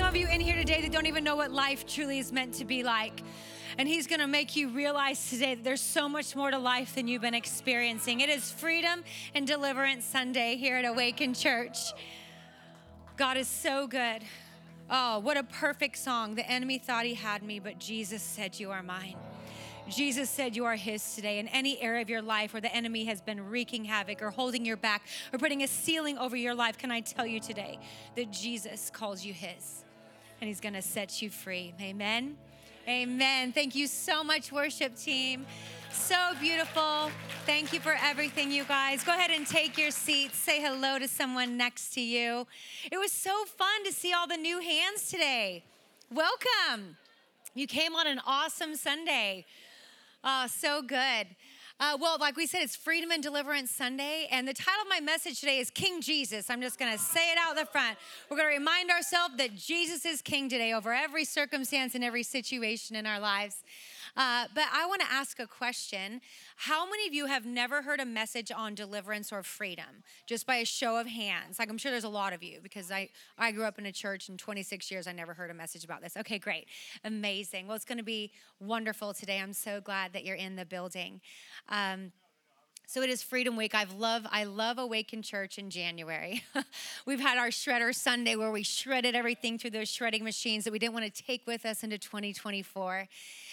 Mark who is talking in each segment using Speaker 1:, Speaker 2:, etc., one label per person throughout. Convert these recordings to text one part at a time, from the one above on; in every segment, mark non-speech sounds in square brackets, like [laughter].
Speaker 1: Some of you in here today that don't even know what life truly is meant to be like. And he's gonna make you realize today that there's so much more to life than you've been experiencing. It is Freedom and Deliverance Sunday here at Awaken Church. God is so good. Oh, what a perfect song. The enemy thought he had me, but Jesus said, You are mine. Jesus said you are his today. In any area of your life where the enemy has been wreaking havoc or holding your back or putting a ceiling over your life, can I tell you today that Jesus calls you his and he's going to set you free? Amen. Amen. Thank you so much, worship team. So beautiful. Thank you for everything, you guys. Go ahead and take your seats. Say hello to someone next to you. It was so fun to see all the new hands today. Welcome. You came on an awesome Sunday. Oh, so good. Uh, well, like we said, it's Freedom and Deliverance Sunday, and the title of my message today is King Jesus. I'm just going to say it out the front. We're going to remind ourselves that Jesus is King today over every circumstance and every situation in our lives. Uh, but I want to ask a question. How many of you have never heard a message on deliverance or freedom? Just by a show of hands. Like I'm sure there's a lot of you because I, I grew up in a church in 26 years. I never heard a message about this. Okay, great. Amazing. Well, it's going to be wonderful today. I'm so glad that you're in the building. Um, so it is Freedom Week. I've love I love Awaken Church in January. [laughs] We've had our Shredder Sunday where we shredded everything through those shredding machines that we didn't want to take with us into 2024.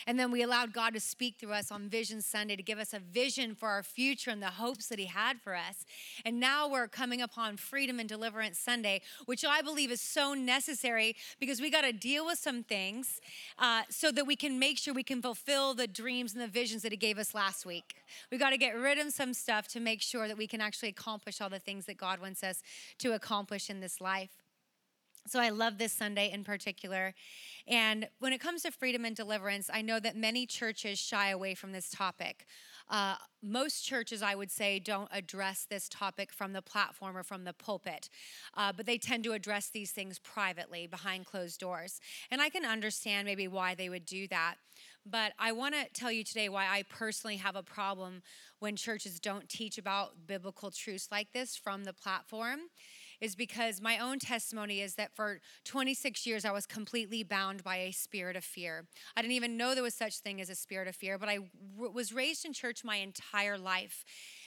Speaker 1: And then we allowed God to speak through us on Vision Sunday to give us a vision for our future and the hopes that He had for us. And now we're coming upon Freedom and Deliverance Sunday, which I believe is so necessary because we got to deal with some things uh, so that we can make sure we can fulfill the dreams and the visions that He gave us last week. We got to get rid of some stuff to make sure that we can actually accomplish all the things that God wants us to accomplish in this life. So I love this Sunday in particular. And when it comes to freedom and deliverance, I know that many churches shy away from this topic. Uh, most churches, I would say, don't address this topic from the platform or from the pulpit, uh, but they tend to address these things privately behind closed doors. And I can understand maybe why they would do that. But I want to tell you today why I personally have a problem when churches don't teach about biblical truths like this from the platform is because my own testimony is that for 26 years I was completely bound by a spirit of fear. I didn't even know there was such thing as a spirit of fear, but I was raised in church my entire life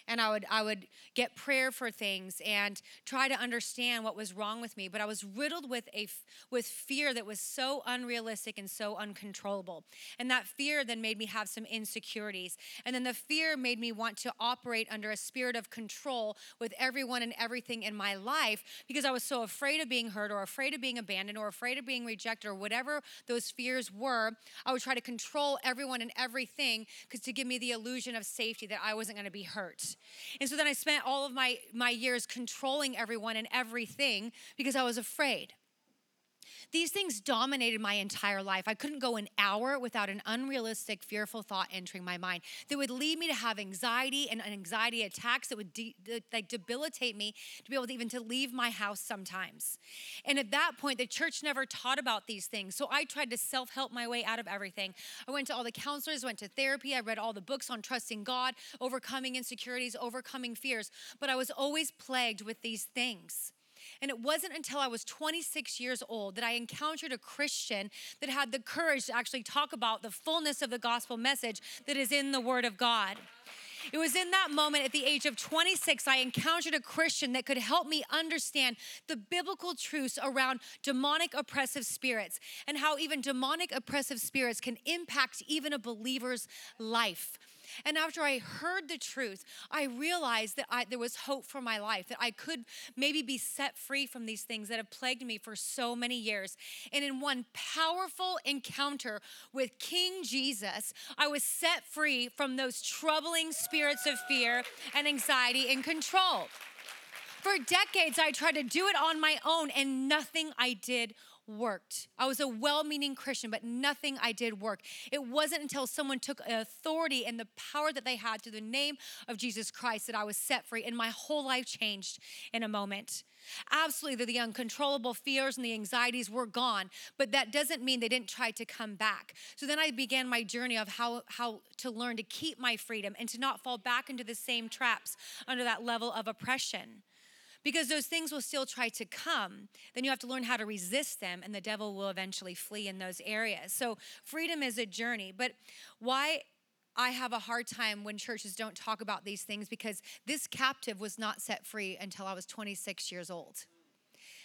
Speaker 1: and I would I would get prayer for things and try to understand what was wrong with me. But I was riddled with a with fear that was so unrealistic and so uncontrollable. And that fear then made me have some insecurities. And then the fear made me want to operate under a spirit of control with everyone and everything in my life because I was so afraid of being hurt or afraid of being abandoned or afraid of being rejected or whatever those fears were. I would try to control everyone and everything because to give me the illusion of safety that I wasn't going to be hurt. And so then I spent all of my, my years controlling everyone and everything because I was afraid. These things dominated my entire life. I couldn't go an hour without an unrealistic, fearful thought entering my mind that would lead me to have anxiety and anxiety attacks that would de- like debilitate me to be able to even to leave my house sometimes. And at that point, the church never taught about these things. So I tried to self-help my way out of everything. I went to all the counselors, went to therapy, I read all the books on trusting God, overcoming insecurities, overcoming fears, but I was always plagued with these things. And it wasn't until I was 26 years old that I encountered a Christian that had the courage to actually talk about the fullness of the gospel message that is in the Word of God. It was in that moment at the age of 26, I encountered a Christian that could help me understand the biblical truths around demonic oppressive spirits and how even demonic oppressive spirits can impact even a believer's life. And after I heard the truth, I realized that I, there was hope for my life, that I could maybe be set free from these things that have plagued me for so many years. And in one powerful encounter with King Jesus, I was set free from those troubling spirits of fear and anxiety and control. For decades, I tried to do it on my own, and nothing I did worked. I was a well meaning Christian, but nothing I did worked. It wasn't until someone took authority and the power that they had through the name of Jesus Christ that I was set free and my whole life changed in a moment. Absolutely, the uncontrollable fears and the anxieties were gone, but that doesn't mean they didn't try to come back. So then I began my journey of how, how to learn to keep my freedom and to not fall back into the same traps under that level of oppression because those things will still try to come. Then you have to learn how to resist them, and the devil will eventually flee in those areas. So, freedom is a journey. But why I have a hard time when churches don't talk about these things because this captive was not set free until I was 26 years old.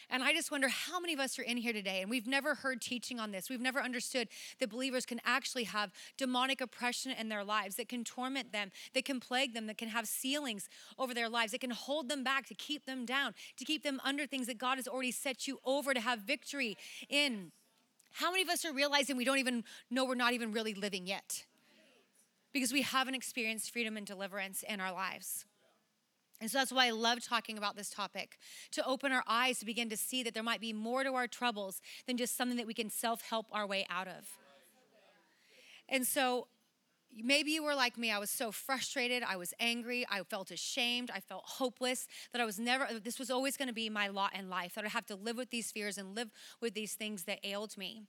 Speaker 1: And I just wonder how many of us are in here today and we've never heard teaching on this. We've never understood that believers can actually have demonic oppression in their lives that can torment them, that can plague them, that can have ceilings over their lives, that can hold them back, to keep them down, to keep them under things that God has already set you over to have victory in. How many of us are realizing we don't even know we're not even really living yet? Because we haven't experienced freedom and deliverance in our lives. And so that's why I love talking about this topic to open our eyes to begin to see that there might be more to our troubles than just something that we can self help our way out of. And so maybe you were like me. I was so frustrated. I was angry. I felt ashamed. I felt hopeless that I was never, this was always going to be my lot in life, that I'd have to live with these fears and live with these things that ailed me.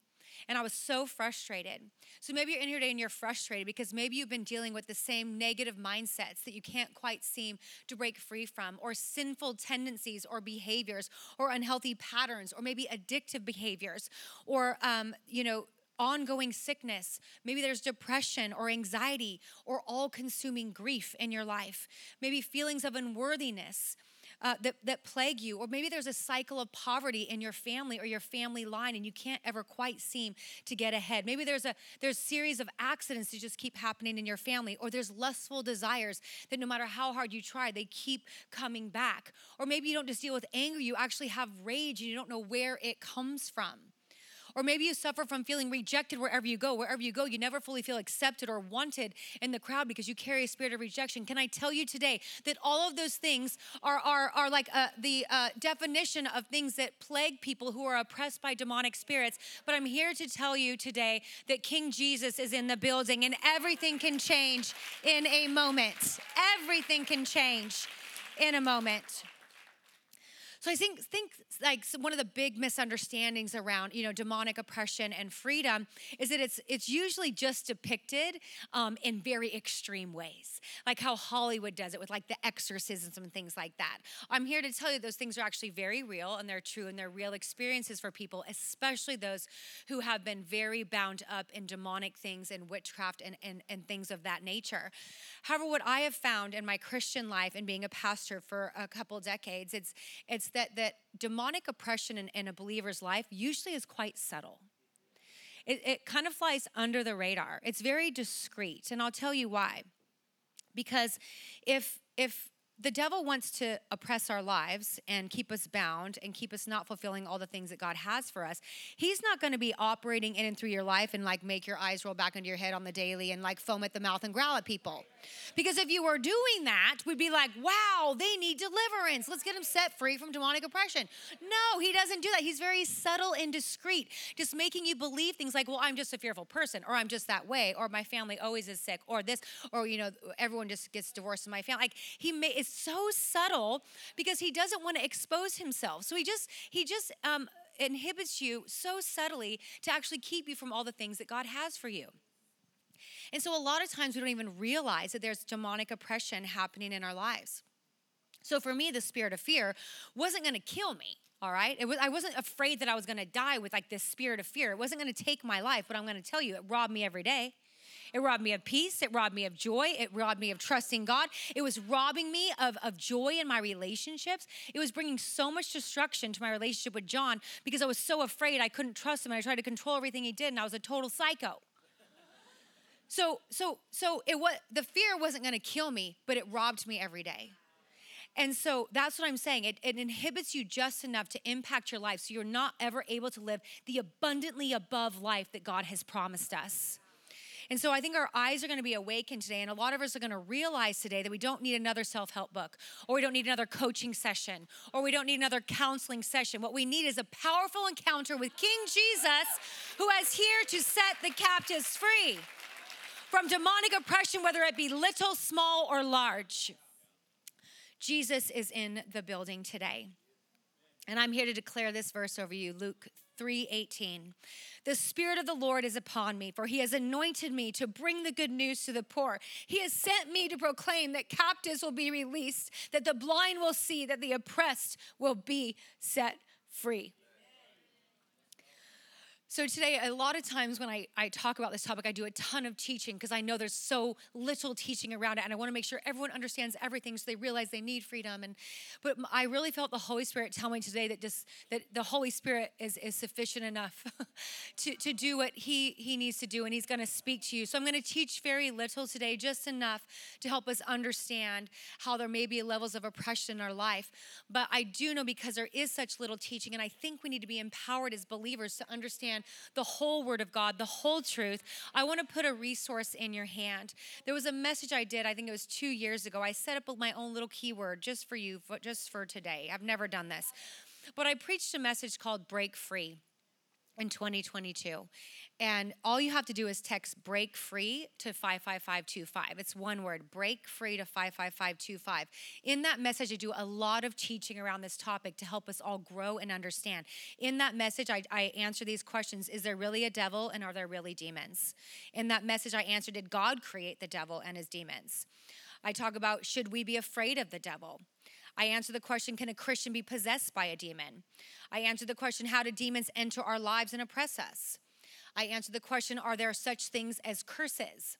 Speaker 1: And I was so frustrated. So maybe you're in here today and you're frustrated because maybe you've been dealing with the same negative mindsets that you can't quite seem to break free from, or sinful tendencies or behaviors, or unhealthy patterns, or maybe addictive behaviors, or, um, you know, ongoing sickness. Maybe there's depression or anxiety or all consuming grief in your life. Maybe feelings of unworthiness uh, that, that plague you, or maybe there's a cycle of poverty in your family or your family line and you can't ever quite seem to get ahead. Maybe there's a there's series of accidents that just keep happening in your family, or there's lustful desires that no matter how hard you try, they keep coming back. Or maybe you don't just deal with anger, you actually have rage and you don't know where it comes from. Or maybe you suffer from feeling rejected wherever you go. Wherever you go, you never fully feel accepted or wanted in the crowd because you carry a spirit of rejection. Can I tell you today that all of those things are, are, are like uh, the uh, definition of things that plague people who are oppressed by demonic spirits? But I'm here to tell you today that King Jesus is in the building and everything can change in a moment. Everything can change in a moment. So I think think like one of the big misunderstandings around you know demonic oppression and freedom is that it's it's usually just depicted um, in very extreme ways, like how Hollywood does it with like the exorcisms and things like that. I'm here to tell you those things are actually very real and they're true and they're real experiences for people, especially those who have been very bound up in demonic things and witchcraft and, and, and things of that nature. However, what I have found in my Christian life and being a pastor for a couple decades, it's it's that that demonic oppression in, in a believer's life usually is quite subtle. It, it kind of flies under the radar. It's very discreet, and I'll tell you why. Because if if the devil wants to oppress our lives and keep us bound and keep us not fulfilling all the things that God has for us. He's not going to be operating in and through your life and like make your eyes roll back into your head on the daily and like foam at the mouth and growl at people. Because if you were doing that, we'd be like, wow, they need deliverance. Let's get them set free from demonic oppression. No, he doesn't do that. He's very subtle and discreet, just making you believe things like, well, I'm just a fearful person, or I'm just that way, or my family always is sick, or this, or, you know, everyone just gets divorced in my family. Like, he may, is so subtle because he doesn't want to expose himself. So he just, he just, um, inhibits you so subtly to actually keep you from all the things that God has for you. And so a lot of times we don't even realize that there's demonic oppression happening in our lives. So for me, the spirit of fear wasn't going to kill me. All right. Was, I wasn't afraid that I was going to die with like this spirit of fear. It wasn't going to take my life, but I'm going to tell you, it robbed me every day. It robbed me of peace. It robbed me of joy. It robbed me of trusting God. It was robbing me of, of joy in my relationships. It was bringing so much destruction to my relationship with John because I was so afraid I couldn't trust him. And I tried to control everything he did, and I was a total psycho. So, so, so it was the fear wasn't going to kill me, but it robbed me every day. And so that's what I'm saying. It, it, inhibits you just enough to impact your life so you're not ever able to live the abundantly above life that God has promised us. And so I think our eyes are going to be awakened today, and a lot of us are going to realize today that we don't need another self help book, or we don't need another coaching session, or we don't need another counseling session. What we need is a powerful encounter with King Jesus, who is here to set the captives free from demonic oppression, whether it be little, small, or large. Jesus is in the building today. And I'm here to declare this verse over you, Luke 3:18. The spirit of the Lord is upon me, for he has anointed me to bring the good news to the poor. He has sent me to proclaim that captives will be released, that the blind will see, that the oppressed will be set free. So, today, a lot of times when I, I talk about this topic, I do a ton of teaching because I know there's so little teaching around it. And I want to make sure everyone understands everything so they realize they need freedom. And But I really felt the Holy Spirit tell me today that just that the Holy Spirit is, is sufficient enough [laughs] to, to do what he, he needs to do. And He's going to speak to you. So, I'm going to teach very little today, just enough to help us understand how there may be levels of oppression in our life. But I do know because there is such little teaching, and I think we need to be empowered as believers to understand understand the whole Word of God, the whole truth, I want to put a resource in your hand. There was a message I did, I think it was two years ago. I set up my own little keyword just for you, just for today. I've never done this. But I preached a message called Break Free in 2022. And all you have to do is text break free to 55525. It's one word, break free to 55525. In that message, I do a lot of teaching around this topic to help us all grow and understand. In that message, I, I answer these questions Is there really a devil and are there really demons? In that message, I answer Did God create the devil and his demons? I talk about should we be afraid of the devil? I answer the question Can a Christian be possessed by a demon? I answer the question How do demons enter our lives and oppress us? I answered the question Are there such things as curses?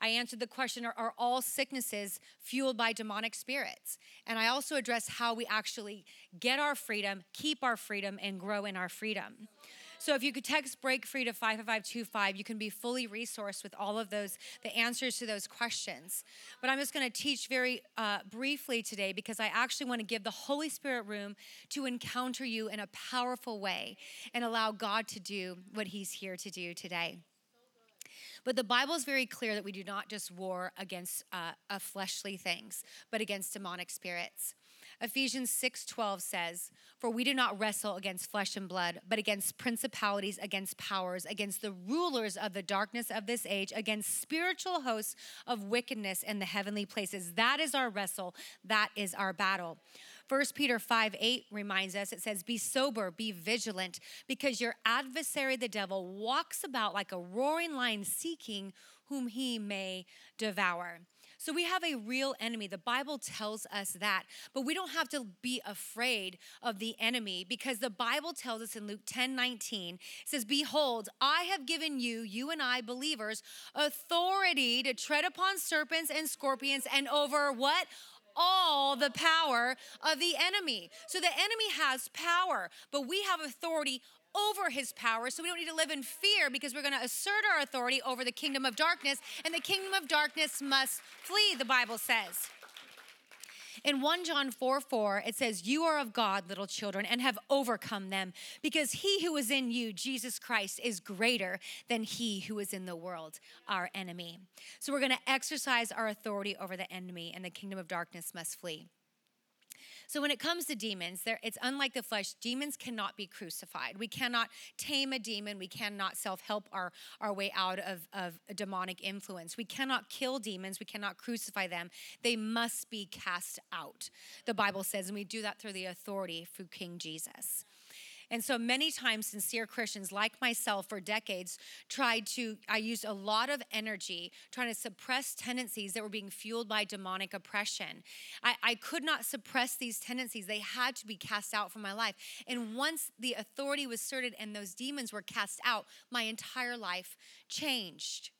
Speaker 1: I answered the question are, are, all sicknesses fueled by demonic spirits? And I also address how we actually get our freedom, keep our freedom, and grow in our freedom. So if you could text break free to 55525, you can be fully resourced with all of those, the answers to those questions. But I'm just going to teach very uh, briefly today because I actually want to give the Holy Spirit room to encounter you in a powerful way and allow God to do what He's here to do today. But the Bible is very clear that we do not just war against uh, fleshly things, but against demonic spirits. Ephesians 6:12 says, "For we do not wrestle against flesh and blood, but against principalities, against powers, against the rulers of the darkness of this age, against spiritual hosts of wickedness in the heavenly places." That is our wrestle, that is our battle. 1 Peter 5 8 reminds us it says, Be sober, be vigilant, because your adversary, the devil, walks about like a roaring lion seeking whom he may devour. So we have a real enemy. The Bible tells us that. But we don't have to be afraid of the enemy because the Bible tells us in Luke 10 19, it says, Behold, I have given you, you and I, believers, authority to tread upon serpents and scorpions and over what? all the power of the enemy. So the enemy has power, but we have authority over his power. So we don't need to live in fear because we're going to assert our authority over the kingdom of darkness, and the kingdom of darkness must flee, the Bible says. In 1 John 4 4, it says, You are of God, little children, and have overcome them, because he who is in you, Jesus Christ, is greater than he who is in the world, our enemy. So we're going to exercise our authority over the enemy, and the kingdom of darkness must flee. So when it comes to demons, it's unlike the flesh. Demons cannot be crucified. We cannot tame a demon. We cannot self-help our, our way out of, of demonic influence. We cannot kill demons. We cannot crucify them. They must be cast out, the Bible says, and we do that through the authority through King Jesus. And so many times, sincere Christians like myself for decades tried to, I used a lot of energy trying to suppress tendencies that were being fueled by demonic oppression. I, I could not suppress these tendencies, they had to be cast out from my life. And once the authority was asserted and those demons were cast out, my entire life changed.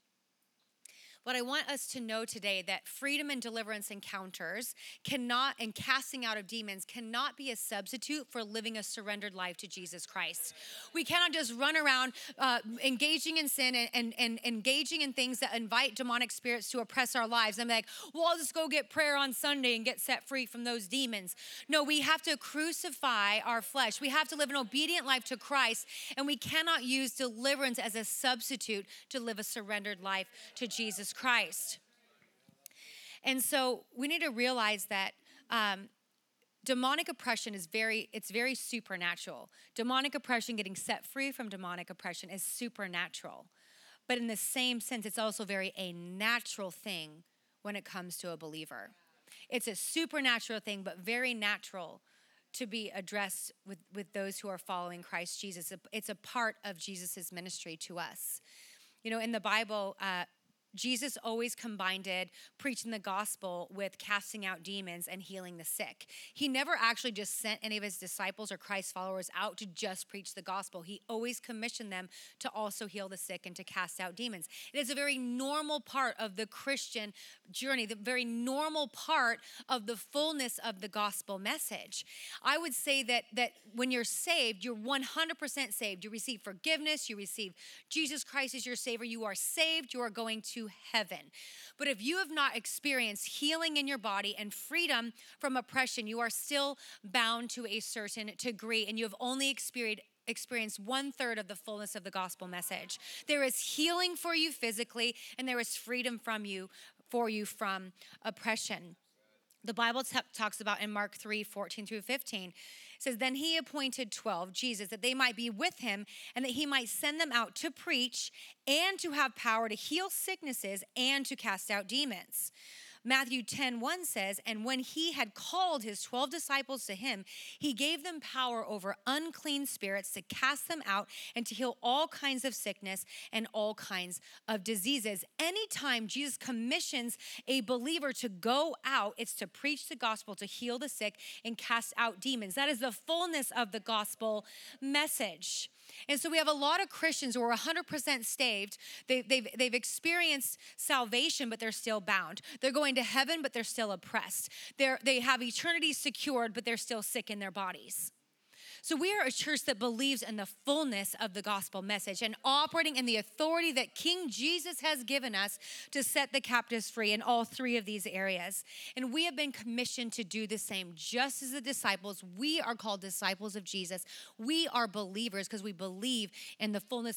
Speaker 1: But I want us to know today that freedom and deliverance encounters cannot, and casting out of demons cannot be a substitute for living a surrendered life to Jesus Christ. We cannot just run around uh, engaging in sin and, and, and engaging in things that invite demonic spirits to oppress our lives. I'm like, well, I'll just go get prayer on Sunday and get set free from those demons. No, we have to crucify our flesh. We have to live an obedient life to Christ, and we cannot use deliverance as a substitute to live a surrendered life to Jesus Christ. And so we need to realize that um, demonic oppression is very it's very supernatural. Demonic oppression getting set free from demonic oppression is supernatural. But in the same sense it's also very a natural thing when it comes to a believer. It's a supernatural thing but very natural to be addressed with, with those who are following christ jesus. It's a part of jesus' ministry to us. You know in the bible uh, Jesus always combined it, preaching the gospel with casting out demons and healing the sick. He never actually just sent any of his disciples or Christ followers out to just preach the gospel. He always commissioned them to also heal the sick and to cast out demons. It is a very normal part of the Christian journey, the very normal part of the fullness of the gospel message. I would say that that when you're saved, you're 100% saved. You receive forgiveness, you receive Jesus Christ as your savior, you are saved, you are going to heaven. But if you have not experienced healing in your body and freedom from oppression, you are still bound to a certain degree and you have only experienced experienced one third of the fullness of the gospel message. There is healing for you physically, and there is freedom from you for you from oppression. The Bible t- talks about in Mark 3 14 through 15 says, Then he appointed 12, Jesus, that they might be with him and that he might send them out to preach and to have power to heal sicknesses and to cast out demons. Matthew 10 1 says, And when he had called his 12 disciples to him, he gave them power over unclean spirits to cast them out and to heal all kinds of sickness and all kinds of diseases. Anytime Jesus commissions a believer to go out, it's to preach the gospel, to heal the sick, and cast out demons. That is the fullness of the gospel message. And so we have a lot of Christians who are 100% saved. They, they've, they've experienced salvation, but they're still bound. They're going to heaven, but they're still oppressed. They're, they have eternity secured, but they're still sick in their bodies. So we are a church that believes in the fullness of the gospel message and operating in the authority that King Jesus has given us to set the captives free in all three of these areas. And we have been commissioned to do the same. Just as the disciples, we are called disciples of Jesus. We are believers because we believe in the fullness of